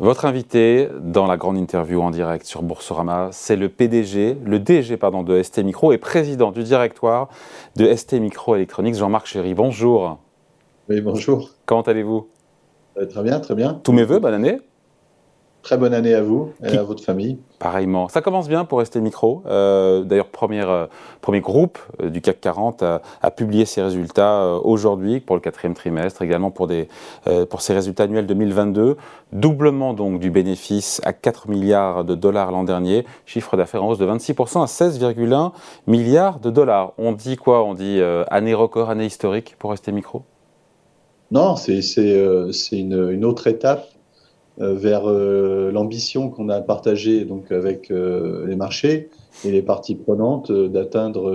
Votre invité dans la grande interview en direct sur Boursorama, c'est le PDG, le DG pardon, de ST Micro et président du directoire de ST Micro Electronics, Jean-Marc Chéry. Bonjour. Oui, bonjour. Comment allez-vous? Euh, Très bien, très bien. Tous mes voeux, bonne année. Très bonne année à vous et à votre famille. Pareillement. Ça commence bien pour ST Micro. Euh, D'ailleurs, euh, premier groupe euh, du CAC 40 a, a publié ses résultats euh, aujourd'hui pour le quatrième trimestre, également pour, des, pour ses résultats annuels 2022. Doublement donc du bénéfice à 4 milliards de dollars l'an dernier. Chiffre d'affaires en hausse de 26% à 16,1 milliards de dollars. On dit quoi? On dit année record, année historique pour ST Micro? Non, c'est une, une autre étape euh, vers euh, l'ambition qu'on a partagée donc avec euh, les marchés et les parties prenantes d'atteindre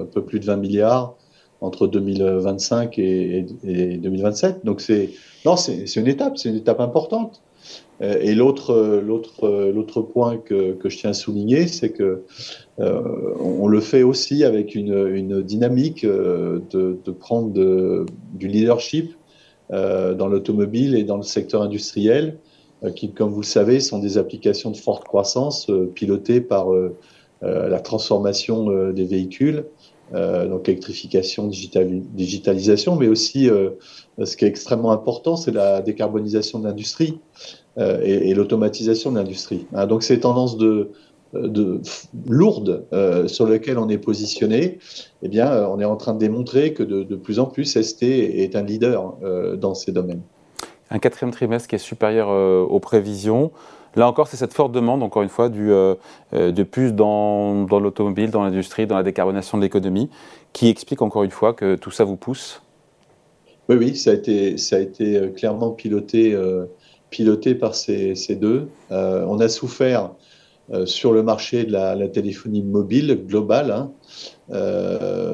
un peu plus de 20 milliards entre 2025 et, 2027. Donc c'est non, c'est une étape, c'est une étape importante. Et l'autre l'autre l'autre point que, que, je tiens à souligner, c'est que on le fait aussi avec une, une dynamique de, de prendre du leadership dans l'automobile et dans le secteur industriel euh, qui, comme vous le savez, sont des applications de forte croissance euh, pilotées par euh, la transformation des véhicules, donc électrification, digitalisation, mais aussi ce qui est extrêmement important, c'est la décarbonisation de l'industrie et, l'automatisation de l'industrie. Hein, donc ces tendances de, sur lesquelles on est positionné, eh bien, on est en train de démontrer que de plus en plus ST est un leader dans ces domaines un quatrième trimestre qui est supérieur euh, aux prévisions. Là encore, c'est cette forte demande, encore une fois, du, euh, euh, de plus dans, l'automobile, dans l'industrie, dans la décarbonation de l'économie, qui explique encore une fois que tout ça vous pousse Oui, oui, ça a été, ça a été clairement piloté, piloté par ces, deux. on a souffert sur le marché de la, téléphonie mobile globale, hein,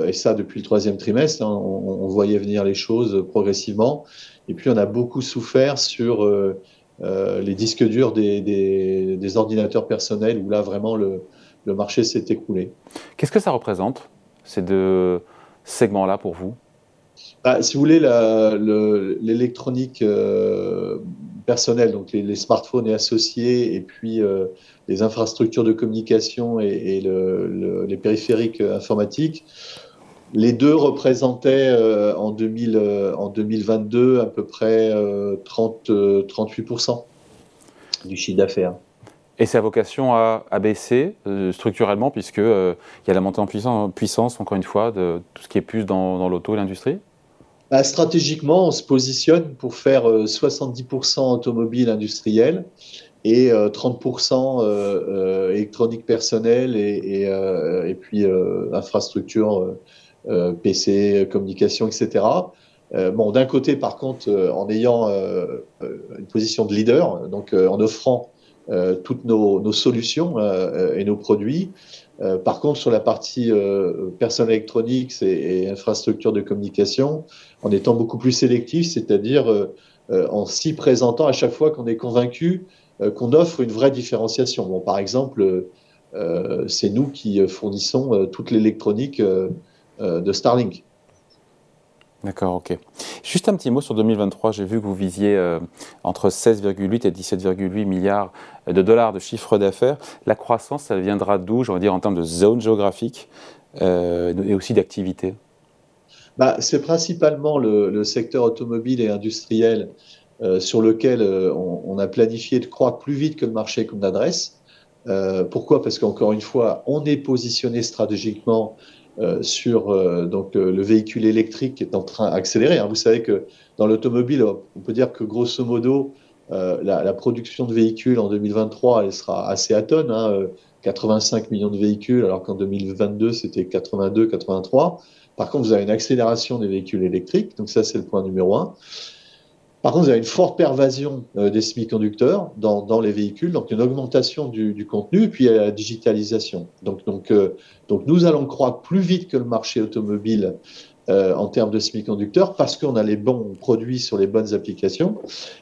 et ça depuis le troisième trimestre. Hein, on, on, voyait venir les choses progressivement. Et puis, on a beaucoup souffert sur euh, euh, les disques durs des, des, ordinateurs personnels, où là, vraiment, le, le marché s'est écroulé. Qu'est-ce que ça représente, ces deux segments-là, pour vous? Bah, Si vous voulez, l'électronique euh, personnelle, donc les, smartphones et associés, et puis les infrastructures de communication et, et le, les périphériques informatiques, les deux représentaient euh, en, 2000, euh, en 2022 à peu près 30, euh, 38% du chiffre d'affaires. Et sa vocation à, baisser structurellement, puisqu'il il y a la montée en puissance, encore une fois, de tout ce qui est plus dans, l'auto et l'industrie? Bah, Stratégiquement, on se positionne pour faire 70% automobile industriel et 30% électronique personnelle et, puis infrastructure euh, PC, communication, etc. Euh, bon, d'un côté, par contre, euh, en ayant une position de leader, donc en offrant toutes nos, solutions et nos produits. par contre, sur la partie personne électronique et, et, infrastructure de communication, en étant beaucoup plus sélectif, c'est-à-dire en s'y présentant à chaque fois qu'on est convaincu qu'on offre une vraie différenciation. Bon, par exemple, c'est nous qui fournissons toute l'électronique euh, de Starlink. D'accord, ok. Juste un petit mot sur 2023. J'ai vu que vous visiez euh, entre 16,8 et 17,8 milliards de dollars de chiffre d'affaires. La croissance, elle viendra d'où, j'aurais dire, en termes de zone géographique euh, et aussi d'activité? Bah, C'est principalement le, secteur automobile et industriel sur lequel on, a planifié de croître plus vite que le marché qu'on adresse. pourquoi? Parce qu'encore une fois, on est positionné stratégiquement euh, sur euh, donc euh, le véhicule électrique qui est en train d'accélérer. Hein. Vous savez que dans l'automobile, on peut dire que grosso modo, la, production de véhicules en 2023, elle sera assez atone, hein, 85 millions de véhicules, alors qu'en 2022, c'était 82, 83. Par contre, vous avez une accélération des véhicules électriques, donc ça, c'est le point numéro un. Par contre, vous avez une forte pervasion euh, des semi-conducteurs dans, les véhicules, donc une augmentation du, contenu, puis la digitalisation. Donc, donc, euh, donc nous allons croître plus vite que le marché automobile euh, en termes de semi-conducteurs parce qu'on a les bons produits sur les bonnes applications.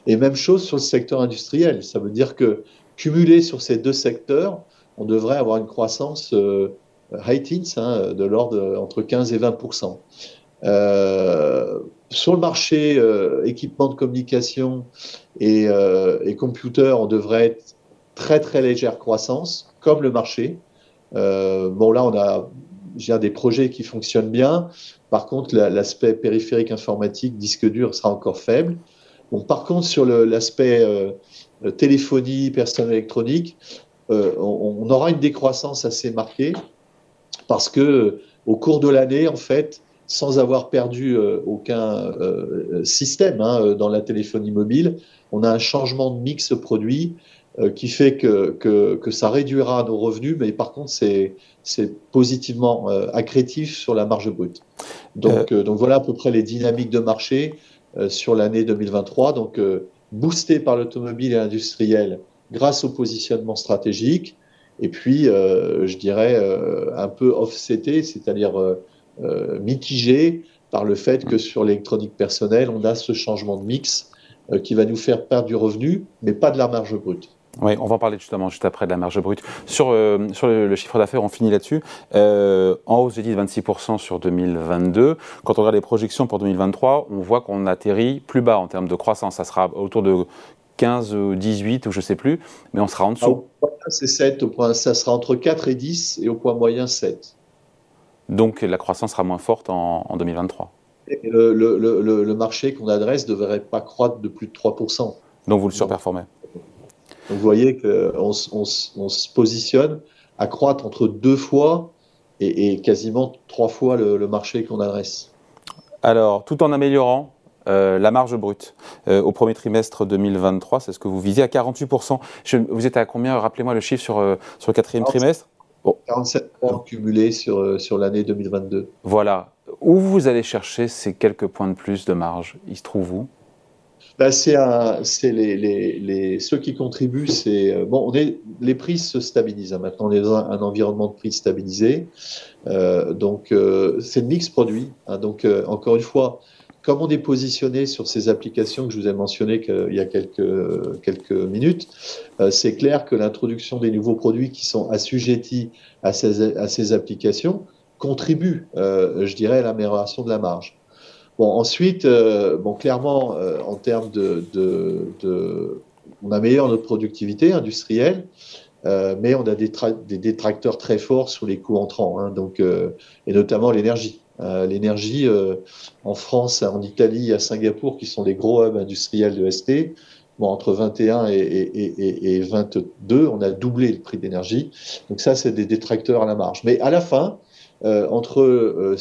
Et même chose sur le secteur industriel. Ça veut dire que cumulé sur ces deux secteurs, on devrait avoir une croissance high teens hein, de l'ordre entre 15 et 20 sur le marché équipement de communication et, et computer, on devrait être très très légère croissance, comme le marché. bon, là, on a des projets qui fonctionnent bien. Par contre, l'aspect périphérique informatique, disque dur, sera encore faible. Bon, par contre, sur l'aspect euh, téléphonie, personne électronique, euh, on, aura une décroissance assez marquée parce que euh, au cours de l'année, en fait, sans avoir perdu aucun système hein, dans la téléphonie mobile, on a un changement de mix produit euh, qui fait que, que, que, ça réduira nos revenus, mais par contre, c'est positivement euh, accrétif sur la marge brute. Donc, euh, donc voilà à peu près les dynamiques de marché sur l'année 2023. Donc boosté par l'automobile et l'industriel grâce au positionnement stratégique, et puis je dirais un peu offseté, c'est-à-dire mitigé par le fait que sur l'électronique personnelle, on a ce changement de mix qui va nous faire perdre du revenu, mais pas de la marge brute. Oui, on va en parler justement juste après de la marge brute. Sur, euh, sur le, chiffre d'affaires, on finit là-dessus. Euh, en hausse, j'ai dit, de 26% sur 2022. Quand on regarde les projections pour 2023, on voit qu'on atterrit plus bas en termes de croissance. Ça sera autour de 15 ou 18 ou je ne sais plus, mais on sera en dessous. Ah, c'est 7, au point, ça sera entre 4 et 10 et au point moyen 7. Donc la croissance sera moins forte en, 2023. le, le, le, le, marché qu'on adresse ne devrait pas croître de plus de 3%. Donc vous le surperformez vous voyez qu'on on, se positionne à croître entre deux fois et, quasiment trois fois le, marché qu'on adresse. Alors, tout en améliorant euh, la marge brute euh, au premier trimestre 2023, c'est ce que vous visez à 48%. vous êtes à combien? Rappelez-moi le chiffre sur, euh, sur le quatrième trimestre. 47 points cumulés sur, sur l'année 2022. Voilà. Où vous allez chercher ces quelques points de plus de marge Ils se trouvent où? Bah, c'est les, les, les, ceux qui contribuent. C'est euh, bon, on est, les prix se stabilisent. Hein. Maintenant, on est dans un, environnement de prix stabilisé. Euh, donc, euh, c'est le mix produit. Hein. Donc, euh, encore une fois, comme on est positionné sur ces applications que je vous ai mentionnées il y a quelques, minutes, euh, c'est clair que l'introduction des nouveaux produits qui sont assujettis à ces, applications contribue, je dirais, à l'amélioration de la marge. Bon, ensuite, euh, bon, clairement, euh, en termes de, on améliore notre productivité industrielle, euh, mais on a des, des, détracteurs très forts sur les coûts entrants, hein, donc, et notamment l'énergie. L'énergie en France, en Italie, à Singapour, qui sont des gros hubs industriels de ST, bon, entre 21 et, et, et, 22, on a doublé le prix d'énergie. Donc ça, c'est des détracteurs à la marge. Mais à la fin, entre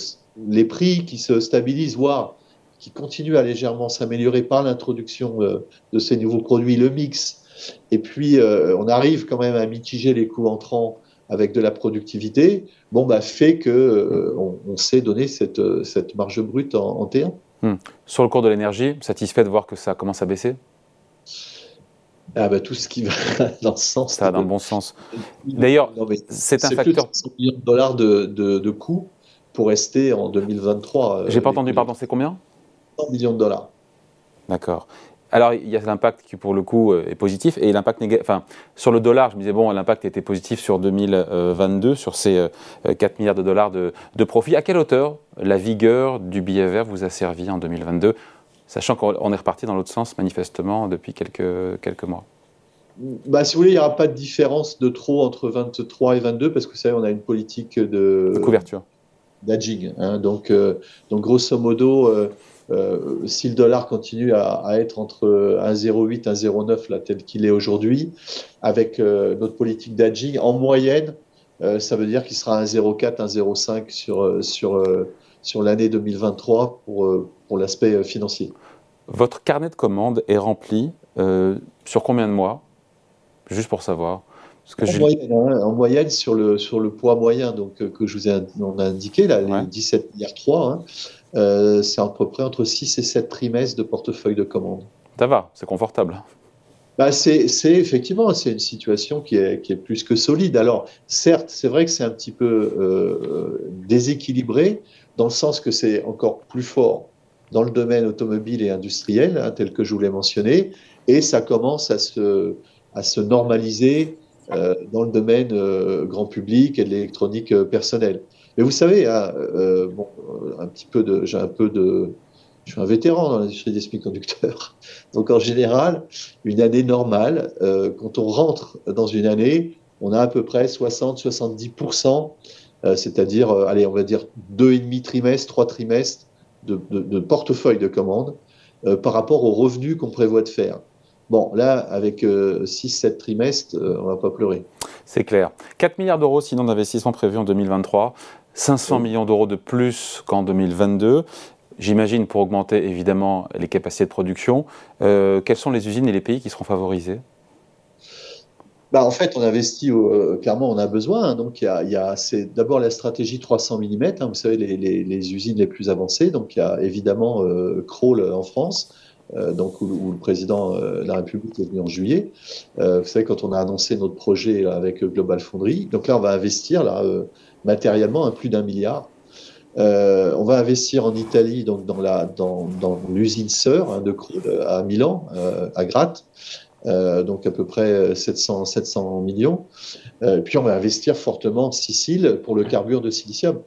les prix qui se stabilisent, voire qui continuent à légèrement s'améliorer par l'introduction euh, de ces nouveaux produits, le mix, et puis euh, on arrive quand même à mitiger les coûts entrants avec de la productivité, bon, bah, fait que euh, on, sait donner cette, cette marge brute en, T1. Hmm. Sur le cours de l'énergie, satisfait de voir que ça commence à baisser? Ah bah, tout ce qui va dans ce sens. Ça va dans le bon sens. D'ailleurs, c'est un facteur. Plus de millions de dollars de, de, de coûts pour rester en 2023. Euh, J'ai pas entendu, pardon, c'est combien? 100 millions de dollars. D'accord. Alors, il y a l'impact qui, pour le coup, euh, est positif. Et l'impact négatif. Enfin, sur le dollar, je me disais, bon, l'impact était positif sur 2022, sur ces 4 euh, milliards de dollars de, de profit. À quelle hauteur la vigueur du billet vert vous a servi en 2022, sachant qu'on est reparti dans l'autre sens, manifestement, depuis quelques, quelques mois? Bah, si vous voulez, il n'y aura pas de différence de trop entre 23 et 22 parce que vous savez, on a une politique de, de couverture d'aging. Hein. Donc, euh, donc, grosso modo, euh, euh, si le dollar continue à, être entre 1,08 et 1,09, là, tel qu'il est aujourd'hui, avec notre politique d'aging, en moyenne, ça veut dire qu'il sera 1,04, 1,05 sur, sur, sur l'année 2023 pour, pour l'aspect financier. Votre carnet de commandes est rempli sur combien de mois? Juste pour savoir. Hein, en, moyenne, sur le, sur le poids moyen donc, euh, que je vous ai on a indiqué, là, les 17 milliards 3, hein, euh, c'est à peu près entre 6 et 7 trimestres de portefeuille de commandes. Ça va, c'est confortable. Bah c'est effectivement c'est une situation qui est, qui est, plus que solide. Alors certes, c'est vrai que c'est un petit peu euh, déséquilibré dans le sens que c'est encore plus fort dans le domaine automobile et industriel, hein, tel que je vous l'ai mentionné, et ça commence à se, à se normaliser euh, dans le domaine euh, grand public et de l'électronique personnelle. Mais vous savez, hein, bon, un petit peu de, j'ai un peu de, je suis un vétéran dans l'industrie des semi-conducteurs. Donc en général, une année normale, euh, quand on rentre dans une année, on a à peu près 60-70%, euh, c'est-à-dire, euh, allez, on va dire deux et demi trimestres, trois trimestres de, portefeuille de commandes par rapport aux revenus qu'on prévoit de faire. Bon, là, avec 6-7 trimestres, on va pas pleurer. C'est clair. 4 milliards d'euros sinon d'investissement prévus en 2023. 500 millions d'euros de plus qu'en 2022. J'imagine pour augmenter évidemment les capacités de production. Euh, quelles sont les usines et les pays qui seront favorisés? Bah, en fait, on investit, euh, clairement, on a besoin. Hein. donc, il y a, c'est d'abord la stratégie 300 mm, hein, vous savez, les, usines les plus avancées. Donc, il y a évidemment euh, en France, euh, donc, où, le président de la République est venu en juillet. vous savez, quand on a annoncé notre projet avec Global Foundry. Donc là, on va investir là, matériellement à plus d'un milliard euh, on va investir en Italie, donc dans la dans, dans l'usine sœur hein, de à Milan, euh, à Gratte, euh, donc à peu près 700 700 millions. puis on va investir fortement en Sicile pour le carbure de silicium.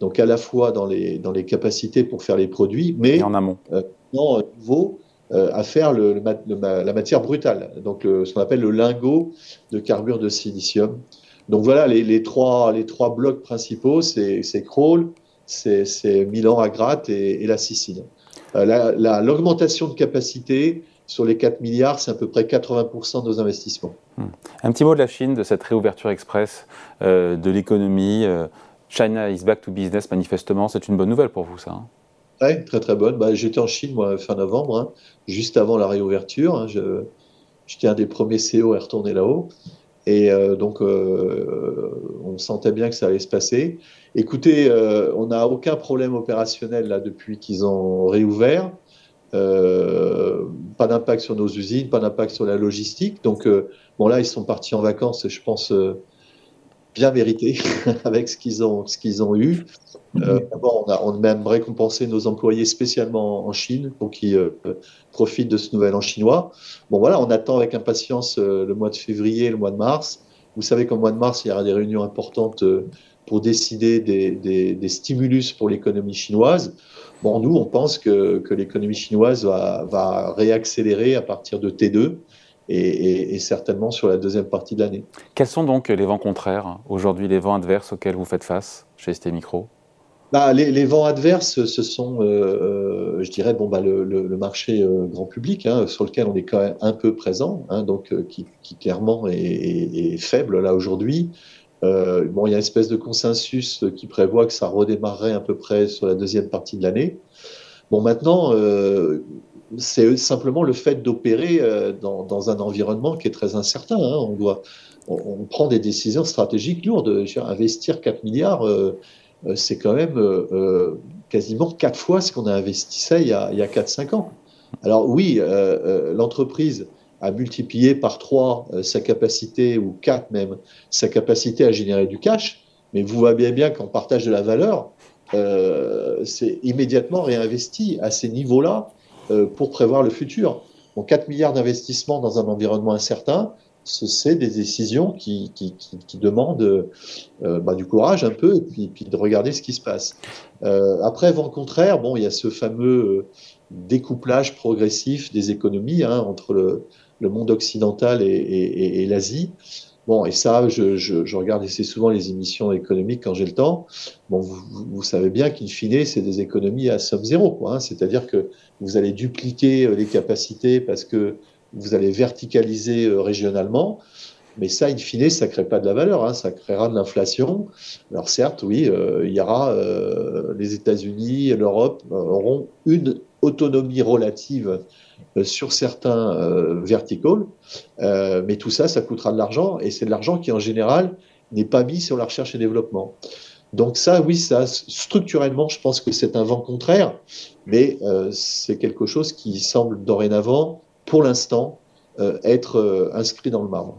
Donc à la fois dans les dans les capacités pour faire les produits, mais en amont. non nouveau à faire le, la matière brutale, donc ce qu'on appelle le lingot de carbure de silicium. Donc voilà les, les trois les trois blocs principaux, c'est Kroll, c'est Milan à gratte et, la Sicile. Euh, l'augmentation de capacité sur les 4 milliards, c'est à peu près 80% de nos investissements. Hmm. Un petit mot de la Chine, de cette réouverture express euh, de l'économie. Euh, China is back to business, manifestement. C'est une bonne nouvelle pour vous, ça hein? Oui, très très bonne. Bah, J'étais en Chine, moi, fin novembre, hein, juste avant la réouverture. Hein, J'étais un des premiers CEO à retourner là-haut. Et euh, donc, euh, on sentait bien que ça allait se passer. Écoutez, euh, on n'a aucun problème opérationnel là depuis qu'ils ont réouvert. pas d'impact sur nos usines, pas d'impact sur la logistique. Donc, bon, là, ils sont partis en vacances, je pense, bien mérité avec ce qu'ils ont, ce qu'ils ont eu. Euh, D'abord, on a, on a même récompensé nos employés spécialement en Chine pour qu'ils euh, profitent de ce nouvel an chinois. Bon, voilà, on attend avec impatience euh, le mois de février, le mois de mars. Vous savez qu'au mois de mars, il y aura des réunions importantes euh, pour décider des, des, des stimulus pour l'économie chinoise. Bon, nous, on pense que, que l'économie chinoise va, va réaccélérer à partir de T2 et, et, certainement sur la deuxième partie de l'année. Quels sont donc les vents contraires aujourd'hui, les vents adverses auxquels vous faites face chez ST Micro? Bah, les, les, vents adverses, ce sont, euh, euh, je dirais, bon, bah, le, le, marché euh, grand public, hein, sur lequel on est quand même un peu présent, hein, donc euh, qui, qui, clairement est, est, est, faible là aujourd'hui. bon, il y a une espèce de consensus qui prévoit que ça redémarrerait à peu près sur la deuxième partie de l'année. Bon, maintenant, c'est simplement le fait d'opérer dans, dans, un environnement qui est très incertain. Hein. On doit, on, prend des décisions stratégiques lourdes. Investir 4 milliards euh, c'est quand même euh, euh, quasiment quatre fois ce qu'on a investi ça il y a, il y a 4-5 ans. Alors oui, l'entreprise a multiplié par 3 sa capacité, ou 4 même, sa capacité à générer du cash, mais vous voyez bien qu'en partage de la valeur, euh, c'est immédiatement réinvesti à ces niveaux-là euh, pour prévoir le futur. Donc 4 milliards d'investissements dans un environnement incertain, c'est des décisions qui, qui, qui, demandent euh, bah, du courage un peu et puis, puis, de regarder ce qui se passe. Euh, après, vent contraire, bon, il y a ce fameux euh, découplage progressif des économies hein, entre le, le, monde occidental et, et l'Asie. Bon, et ça, je, regarde assez souvent les émissions économiques quand j'ai le temps. Bon, vous, savez bien qu'in fine, c'est des économies à somme zéro. Hein. C'est-à-dire que vous allez dupliquer les capacités parce que vous allez verticaliser euh, régionalement, mais ça, in fine, ça ne crée pas de la valeur, hein, ça créera de l'inflation. Alors certes, oui, euh, il y aura euh, les États-Unis et l'Europe auront une autonomie relative sur certains verticals, mais tout ça, ça coûtera de l'argent, et c'est de l'argent qui, en général, n'est pas mis sur la recherche et développement. Donc ça, oui, ça, structurellement, je pense que c'est un vent contraire, mais c'est quelque chose qui semble dorénavant pour l'instant, euh, être euh, inscrit dans le marbre.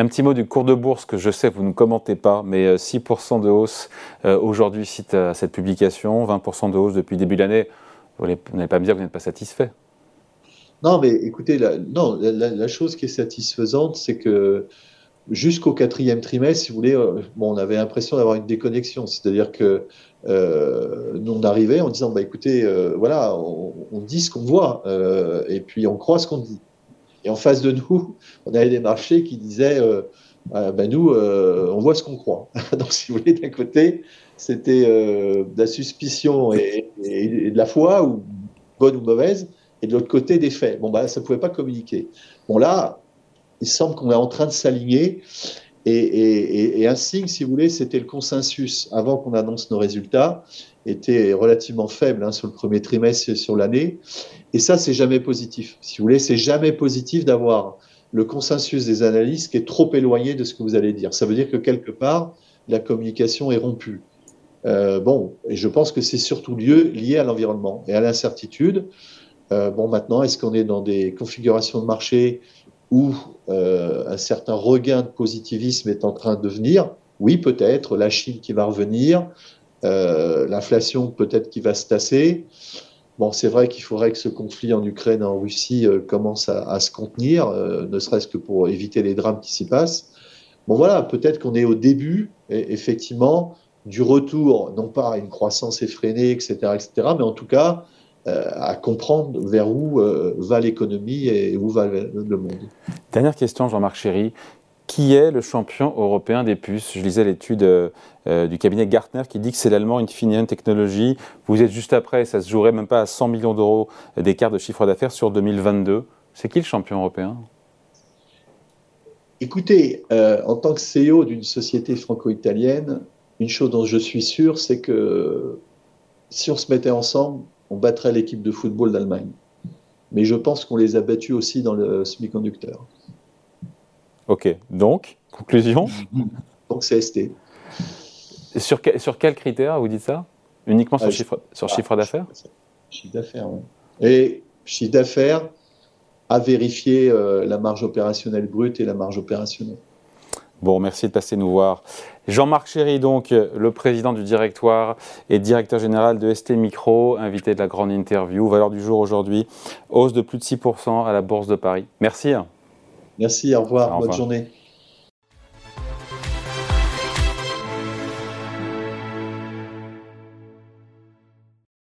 Un petit mot du cours de bourse que je sais vous ne commentez pas, mais 6% euh, de hausse aujourd'hui suite à cette publication, 20% de hausse depuis début de l'année. Vous n'allez pas me dire que vous n'êtes pas satisfait Non, mais écoutez, la, non, la, chose qui est satisfaisante, c'est que jusqu'au quatrième trimestre, si vous voulez, bon, on avait l'impression d'avoir une déconnexion. C'est-à-dire que nous, on arrivait en disant, bah, écoutez, voilà, on, dit ce qu'on voit et puis on croit ce qu'on dit. Et en face de nous, on avait des marchés qui disaient, ben nous, on voit ce qu'on croit. Donc, si vous voulez, d'un côté, c'était de la suspicion et, de la foi, ou bonne ou mauvaise, et de l'autre côté, des faits. Bon, bah, ça ne pouvait pas communiquer. Bon, là, il semble qu'on est en train de s'aligner. Et, un signe, si vous voulez, c'était le consensus avant qu'on annonce nos résultats, était relativement faible hein, sur le premier trimestre et sur l'année. Et ça, c'est jamais positif. Si vous voulez, c'est jamais positif d'avoir le consensus des analystes qui est trop éloigné de ce que vous allez dire. Ça veut dire que quelque part, la communication est rompue. Euh, bon, et je pense que c'est surtout lieu, lié à l'environnement et à l'incertitude. Euh, bon, maintenant, est-ce qu'on est dans des configurations de marché où euh, un certain regain de positivisme est en train de venir? Oui, peut-être. La Chine qui va revenir, l'inflation peut-être qui va se tasser. Bon, c'est vrai qu'il faudrait que ce conflit en Ukraine et en Russie commence à, se contenir, ne serait-ce que pour éviter les drames qui s'y passent. Bon, voilà, peut-être qu'on est au début, effectivement, du retour, non pas à une croissance effrénée, etc., etc., mais en tout cas euh, à comprendre vers où euh, va l'économie et où va le monde. Dernière question, Jean-Marc Chéry. Qui est le champion européen des puces? Je lisais l'étude euh, du cabinet Gartner qui dit que c'est l'allemand Infineon Technologies. Vous êtes juste après, ça se jouerait même pas à 100 millions d'euros d'écart de chiffre d'affaires sur 2022. C'est qui le champion européen? Écoutez, en tant que CEO d'une société franco-italienne, une chose dont je suis sûr, c'est que si on se mettait ensemble, on battrait l'équipe de football d'Allemagne. Mais je pense qu'on les a battus aussi dans le semi-conducteur. Ok, donc, conclusion Donc c'est ST. Sur, sur quels critères vous dites ça? Uniquement sur, ah, chiffre, sur ah, chiffre d'affaires? Chiffre d'affaires, oui. Et chiffre d'affaires à vérifier euh, la marge opérationnelle brute et la marge opérationnelle. Bon, merci de passer nous voir. Jean-Marc Chéry, donc, le président du directoire et directeur général de ST Micro, invité de la grande interview. Valeur du jour aujourd'hui, hausse de plus de 6% à la Bourse de Paris. Merci. Merci, au revoir, bonne journée.